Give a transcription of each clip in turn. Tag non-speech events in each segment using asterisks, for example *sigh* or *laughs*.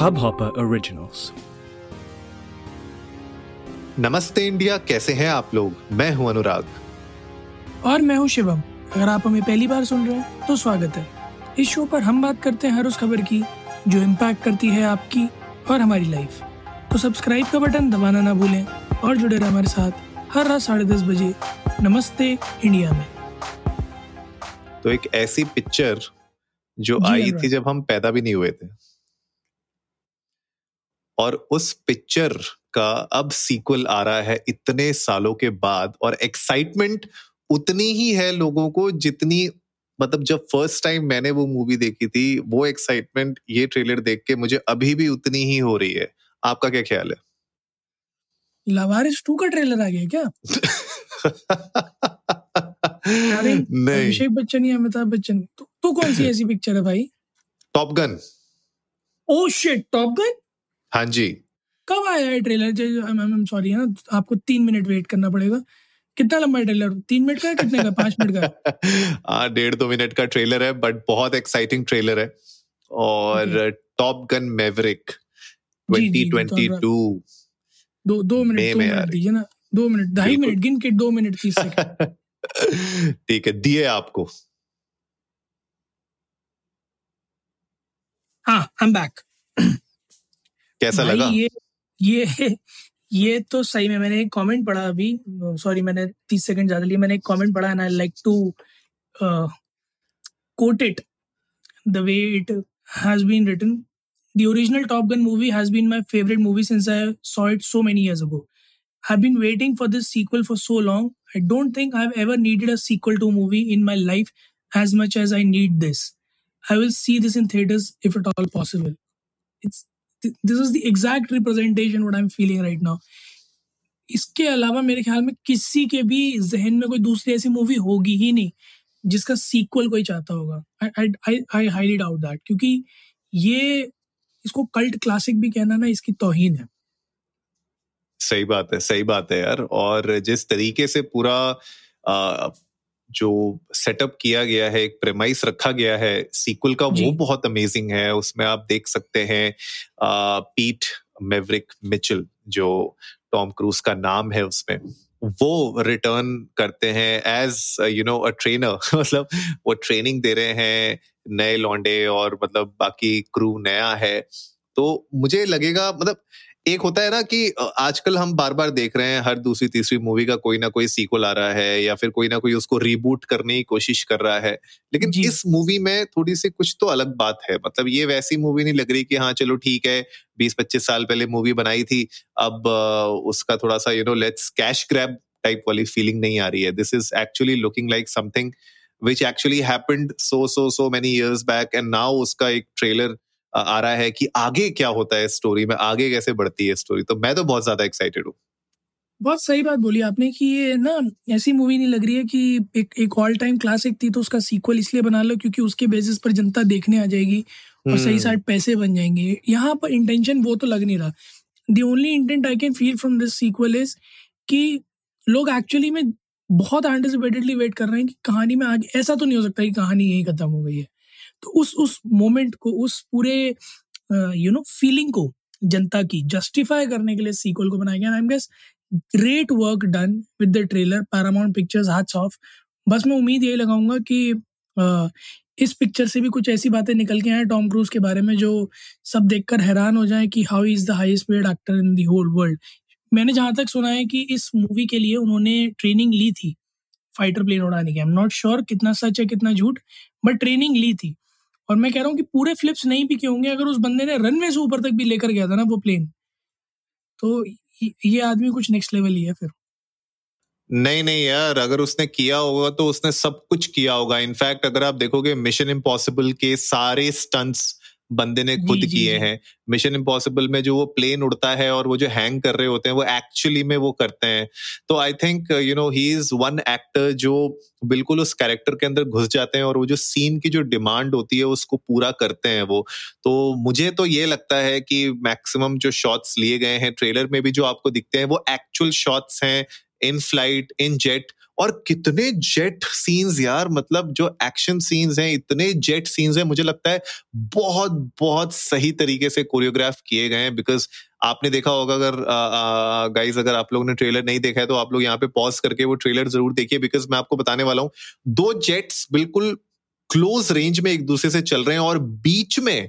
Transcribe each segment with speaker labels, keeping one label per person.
Speaker 1: Hubhopper Originals.
Speaker 2: नमस्ते India कैसे हैं आप लोग? मैं हूँ अनुराग।
Speaker 3: और मैं हूँ शिवम। अगर आप हमें पहली बार सुन रहे हैं तो स्वागत है। इस शो पर हम बात करते हैं हर उस खबर की जो इम्पैक्ट करती है आपकी और हमारी लाइफ तो सब्सक्राइब का बटन दबाना ना भूलें और जुड़े रहे हमारे साथ हर रात साढ़े दस बजे नमस्ते इंडिया में।
Speaker 2: तो एक ऐसी पिक्चर जो आई थी जब हम पैदा भी नहीं हुए थे। और उस पिक्चर का अब सीक्वल आ रहा है इतने सालों के बाद और एक्साइटमेंट उतनी ही है लोगों को जितनी मतलब जब फ़र्स्ट टाइम मैंने वो मूवी देखी थी वो एक्साइटमेंट ये ट्रेलर देख के मुझे अभी भी उतनी ही हो रही है। आपका क्या ख्याल है?
Speaker 3: लावारिस टू का ट्रेलर आ गया क्या? *laughs*
Speaker 2: नहीं।
Speaker 3: अभिषेक बच्चन या अमिताभ बच्चन। तो, तो कौन सी *laughs* ऐसी पिक्चर है भाई?
Speaker 2: Top Gun
Speaker 3: oh shit Top Gun
Speaker 2: हाँ जी।
Speaker 3: कब आया है ट्रेलर सॉरी है ना? आपको तीन मिनट वेट करना पड़ेगा। कितना लंबा है ट्रेलर तीन मिनट का है कितने का? पाँच मिनट का *laughs* हाँ?
Speaker 2: डेढ़ दो मिनट का ट्रेलर है बट बहुत एक्साइटिंग ट्रेलर है। और टॉप गन मैवरिक
Speaker 3: जी, जी, जी, तो
Speaker 2: 2022
Speaker 3: दो दो मिनट दो
Speaker 2: में
Speaker 3: दीजिए ना। दो मिनट ढाई मिनट गिन के दो मिनट तीस *laughs* सेकंड
Speaker 2: ठीक है दिए आपको।
Speaker 3: हाँ आई एम बैक
Speaker 2: कैसा लगा?
Speaker 3: ये ये ये तो सही में मैंने एक कमेंट पढ़ा अभी। सॉरी मैंने तीस सेकंड ज़्यादा लिए। मैंने एक कमेंट पढ़ा and I like to quote it the way it has been written the original Top Gun movie has been my favourite movie since I saw it so many years ago have been waiting for this sequel for so long I don't think I have ever needed a sequel to movie in my life as much as I need this I will see this in theatres if it all possible it's th- this is the exact representation what i'm feeling right now. इसके अलावा मेरे ख्याल में किसी के भी जहन में कोई दूसरी ऐसी मूवी होगी ही नहीं, जिसका सीक्वल कोई चाहता होगा। I I highly doubt that क्योंकि ये, इसको कल्ट क्लासिक भी कहना ना इसकी तौहीन है।
Speaker 2: सही बात है, सही बात है यार। और जिस तरीके से पूरा जो सेटअप किया गया है एक प्रेमाइस रखा गया है सीक्वल का वो बहुत अमेजिंग है। उसमें आप देख सकते हैं पीट मेवरिक मिचल जो टॉम क्रूज का नाम है उसमें वो रिटर्न करते हैं as you know a trainer मतलब वो ट्रेनिंग दे रहे हैं नए लौंडे और मतलब बाकी क्रू नया है। तो मुझे लगेगा मतलब एक होता है ना कि आजकल हम बार बार देख रहे हैं हर दूसरी तीसरी मूवी का कोई ना कोई सीक्वल आ रहा है या फिर कोई ना कोई उसको रीबूट करने की कोशिश कर रहा है। लेकिन इस मूवी में थोड़ी सी कुछ तो अलग बात है। मतलब ये वैसी मूवी नहीं लग रही कि हाँ चलो ठीक है बीस पच्चीस साल पहले मूवी बनाई थी अब उसका थोड़ा सा you know let's cash grab type वाली फीलिंग नहीं आ रही है। This is actually looking like something which actually happened so so so many years back and now उसका एक ट्रेलर आ रहा है कि आगे क्या होता है स्टोरी में आगे कैसे बढ़ती है स्टोरी तो मैं तो बहुत ज़्यादा एक्साइटेड हूँ।
Speaker 3: बहुत सही बात बोली आपने कि ये ना ऐसी मूवी नहीं लग रही है कि एक एक ऑल टाइम क्लासिक थी तो उसका सीक्वल इसलिए बना लो क्योंकि उसके बेसिस पर जनता देखने आ जाएगी और सही
Speaker 2: हम्म,
Speaker 3: साइड पैसे बन जाएँगे। यहाँ पर इंटेंशन वो तो लग नहीं रहा। The only intent I can feel from this sequel is कि लोग एक्चुअली में बहुत एंटिसिपेटेडली वेट कर रहे हैं कि कहानी में आगे ऐसा तो नहीं हो सकता कि कहानी यही खत्म हो गई है। तो उस उस मोमेंट को उस पूरे यू नो फीलिंग को जनता की जस्टिफाई करने के लिए सीक्वल को बनाया गया। I am guess great work done with the trailer Paramount Pictures hats off बस मैं उम्मीद यही लगाऊँगा कि अ, इस पिक्चर से भी कुछ ऐसी बातें निकल के आए टॉम क्रूज के बारे में जो सब देखकर हैरान हो जाए कि how is the highest paid actor in the whole world मैंने जहाँ तक सुना है कि इस मूवी के लिए उन्होंने ट्रेनिंग ली थी फाइटर प्लेन उड़ाने की आई एम नॉट श्योर कितना सच है कितना झूठ बट ट्रेनिंग ली थी। और मैं कह रहा हूँ कि पूरे फ्लिप्स नहीं भी किए होंगे? अगर उस बंदे ने रनवे से ऊपर तक भी लेकर गया था ना वो प्लेन तो ये आदमी कुछ नेक्स्ट लेवल ही है फिर।
Speaker 2: नहीं नहीं यार, अगर उसने किया होगा तो उसने सब कुछ किया होगा। इनफैक्ट अगर आप देखोगे मिशन इम्पॉसिबल के सारे स्टंट्स बंदे ने खुद किए हैं। मिशन इम्पॉसिबल में जो वो प्लेन उड़ता है और वो जो हैंग कर रहे होते हैं वो एक्चुअली में वो करते हैं। तो I think you know he is one actor जो बिल्कुल उस कैरेक्टर के अंदर घुस जाते हैं और वो जो सीन की जो डिमांड होती है उसको पूरा करते हैं वो। तो मुझे तो ये लगता है कि मैक्सिमम जो शॉट्स लिए गए हैं ट्रेलर में भी जो आपको दिखते हैं वो एक्चुअल शॉट्स हैं इन फ़्लाइट इन जेट और कितने जेट सीन्स यार मतलब जो एक्शन सीन्स हैं, इतने जेट सीन्स हैं, मुझे लगता है बहुत बहुत सही तरीके से कोरियोग्राफ किए गए हैं बिकॉज़ आपने देखा होगा अगर गाइस अगर आप लोगों ने ट्रेलर नहीं देखा है तो आप लोग यहाँ पे पॉज करके वो ट्रेलर ज़रूर देखिए बिकॉज़ मैं आपको बताने वाला हूँ, दो जेट्स बिल्कुल क्लोज रेंज में एक दूसरे से चल रहे हैं और बीच में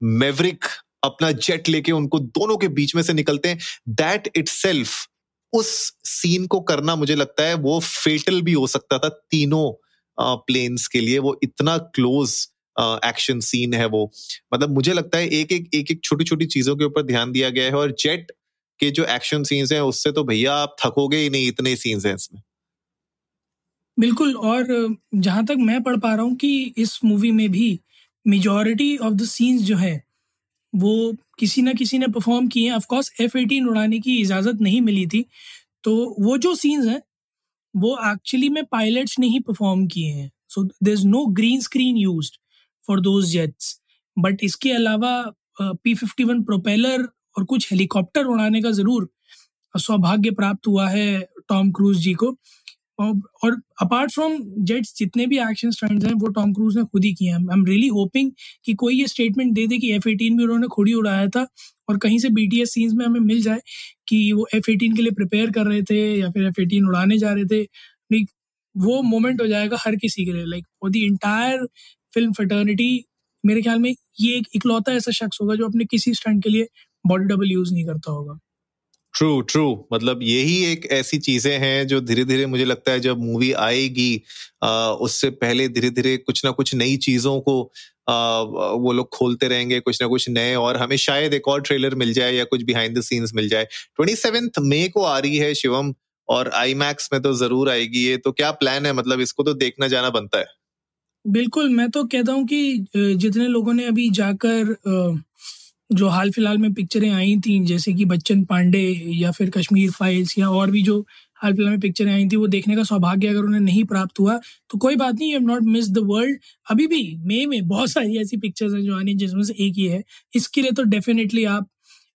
Speaker 2: मेवरिक अपना जेट लेके उनको दोनों के बीच में से निकलते हैं। दैट इट उस सीन को करना मुझे लगता है वो फेटल भी हो सकता था तीनों प्लेन्स के लिए। वो इतना क्लोज एक्शन सीन है वो। मतलब मुझे लगता है एक एक एक एक छोटी छोटी चीज़ों के ऊपर ध्यान दिया गया है और जेट के जो एक्शन सीन्स हैं उससे तो भैया आप थकोगे ही नहीं इतने सीन्स हैं इसमें।
Speaker 3: बिल्कुल, और जहाँ तक मैं पढ़ पा रहा हूँ कि इस मूवी में भी मेजोरिटी ऑफ़ द सीन्स जो है वो किसी ना किसी ने परफॉर्म किए हैं। ऑफकोर्स एफ़ एटीन उड़ाने की इजाज़त नहीं मिली थी। तो वो जो सीन्स हैं, वो एक्चुअली में पायलट्स ने ही परफॉर्म किए हैं। So there is no green screen use for those jets but इसके अलावा पी फिफ्टी वन प्रोपेलर और कुछ हेलीकॉप्टर उड़ाने का ज़रूर सौभाग्य प्राप्त हुआ है टॉम क्रूज जी को। और अपार्ट फ्रॉम जेट्स जितने भी एक्शन स्टंट्स हैं, वो टॉम क्रूज ने खुद ही किए हैं। आई एम रियली होपिंग कि कोई ये स्टेटमेंट दे दे कि एफ़ एटीन भी उन्होंने खुद ही उड़ाया था और कहीं से बी टी एस सीन्स में हमें मिल जाए कि वो एफ़ एटीन के लिए प्रिपेयर कर रहे थे या फिर एफ़ एटीन उड़ाने जा रहे थे। लाइक वो मोमेंट हो जाएगा हर किसी के लिए। Like for the entire film fraternity मेरे ख्याल में ये एक इकलौता ऐसा शख्स होगा जो अपने किसी स्टंट के लिए बॉडी डबल यूज़ नहीं करता होगा।
Speaker 2: ट्रू ट्रू मतलब यही एक ऐसी चीज़ें हैं जो धीरे धीरे मुझे लगता है जब मूवी आएगी आ, उससे पहले धीरे धीरे कुछ ना कुछ नई चीज़ों को आ, वो लोग खोलते रहेंगे कुछ ना कुछ नए और हमें शायद एक और ट्रेलर मिल जाए या कुछ बिहाइंड द सीन्स मिल जाए। ट्वेंटी सेवेंथ मे को आ रही है शिवम और आई मैक्स में तो ज़रूर आएगी ये तो क्या प्लान है? मतलब इसको तो देखना जाना बनता है।
Speaker 3: बिल्कुल मैं तो कहता हूँ कि जितने लोगों ने अभी जाकर जो हाल फ़िलहाल में पिक्चरें आई थी, जैसे कि बच्चन पांडे या फिर कश्मीर फाइल्स या और भी जो हाल फ़िलहाल में पिक्चरें आई थी, वो देखने का सौभाग्य अगर उन्हें नहीं प्राप्त हुआ तो कोई बात नहीं am not miss the world अभी भी मई में बहुत सारी ऐसी पिक्चर्स हैं जो आनी, जिसमें से एक ही है। इसके लिए तो डेफिनेटली आप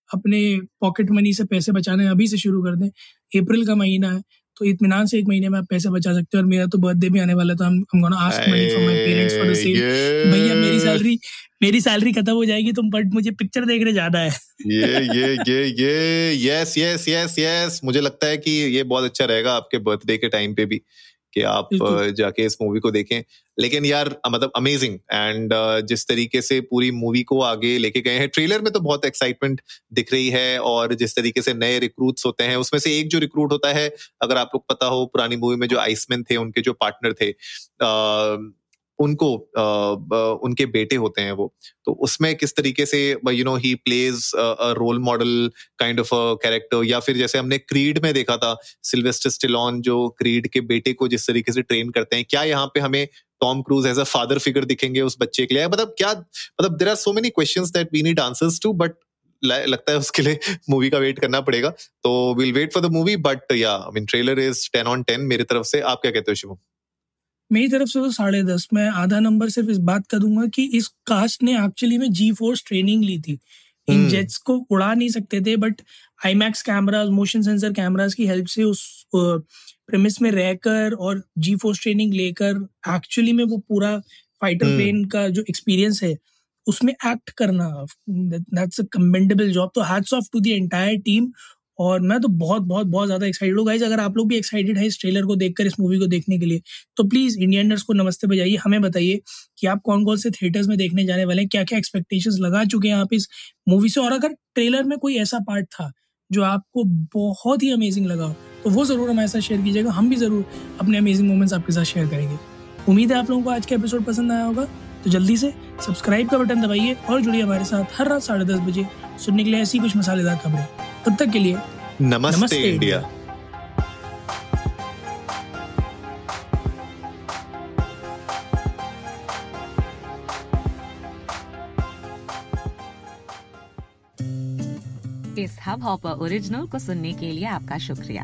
Speaker 3: अपने पॉकेट मनी से पैसे बचाने अभी से शुरू कर दें। अप्रैल का महीना है तो इतमान से एक महीने में आप पैसे बचा सकते हो और मेरा तो बर्थडे भी आने वाला था। हम gonna ask money from my parents for the same भैया मेरी सैलरी मेरी सैलरी खत्म हो जाएगी तुम बट मुझे पिक्चर देखने ज़्यादा है।
Speaker 2: ये ये ये ये यस यस यस यस मुझे लगता है कि ये बहुत अच्छा रहेगा आपके बर्थडे के टाइम पे भी। कि आप जाके इस मूवी को देखें। लेकिन यार मतलब अमेजिंग एंड जिस तरीके से पूरी मूवी को आगे लेके गए हैं। ट्रेलर में तो बहुत एक्साइटमेंट दिख रही है और जिस तरीके से नए रिक्रूट्स होते हैं उसमें से एक जो रिक्रूट होता है अगर आप लोग पता हो पुरानी मूवी में जो आइसमैन थे उनके जो पार्टनर थे उनको उनके बेटे होते हैं वो। तो उसमें किस तरीके से you know he plays role model kind of character या फिर जैसे हमने क्रीड में देखा था सिल्वेस्टर स्टिलॉन जो क्रीड के बेटे को जिस तरीके से ट्रेन करते हैं, क्या यहाँ पे हमें Tom Cruise as a father figure दिखेंगे उस बच्चे के लिए? मतलब क्या मतलब there are so many questions that we need answers to but लगता है उसके लिए मूवी का वेट करना पड़ेगा। तो will wait for the movie but yeah I mean trailer is ten on ten मेरी तरफ़ से। आप क्या कहते हो, शिवम?
Speaker 3: मेरी तरफ़ से तो साढ़े दस मैं आधा नंबर सिर्फ़ इस बात का दूँगा कि इस कास्ट ने एक्चुअली में जी फोर्स ट्रेनिंग ली थी इन जेट्स हम्म। को उड़ा नहीं सकते थे but IMAX cameras motion sensor cameras की हेल्प से उस प्रेमिस में रहकर और जी फोर्स ट्रेनिंग लेकर एक्चुअली में वो पूरा फाइटर प्लेन हम्म। का जो एक्सपीरियंस है उसमें एक्ट करना दैट्स अ कमेंडेबल जॉब तो hats off to the entire team और मैं तो बहुत बहुत बहुत ज़्यादा एक्साइटेड हूँ। गाइज़ अगर आप लोग भी एक्साइटेड है इस ट्रेलर को देखकर, इस मूवी को देखने के लिए तो प्लीज़ इंडियनर्स को नमस्ते बजाइए। हमें बताइए कि आप कौन कौन से थिएटर्स में देखने जाने वाले हैं क्या क्या एक्सपेक्टेशंस लगा चुके हैं आप इस मूवी से? और अगर ट्रेलर में कोई ऐसा पार्ट था जो आपको बहुत ही अमेजिंग लगा तो वो ज़रूर हमारे साथ शेयर कीजिएगा। हम भी ज़रूर अपने अमेजिंग मोमेंट्स आपके साथ शेयर करेंगे। उम्मीद है आप लोगों को आज का एपिसोड पसंद आया होगा। तो जल्दी से सब्सक्राइब का बटन दबाइए और जुड़िए हमारे साथ हर रात साढ़े दस बजे सुनने के लिए ऐसी कुछ मसालेदार खबरें। तब तक के लिए
Speaker 2: नमस्ते, नमस्ते इंडिया।
Speaker 1: इस हब हॉपर ओरिजिनल को सुनने के लिए आपका शुक्रिया।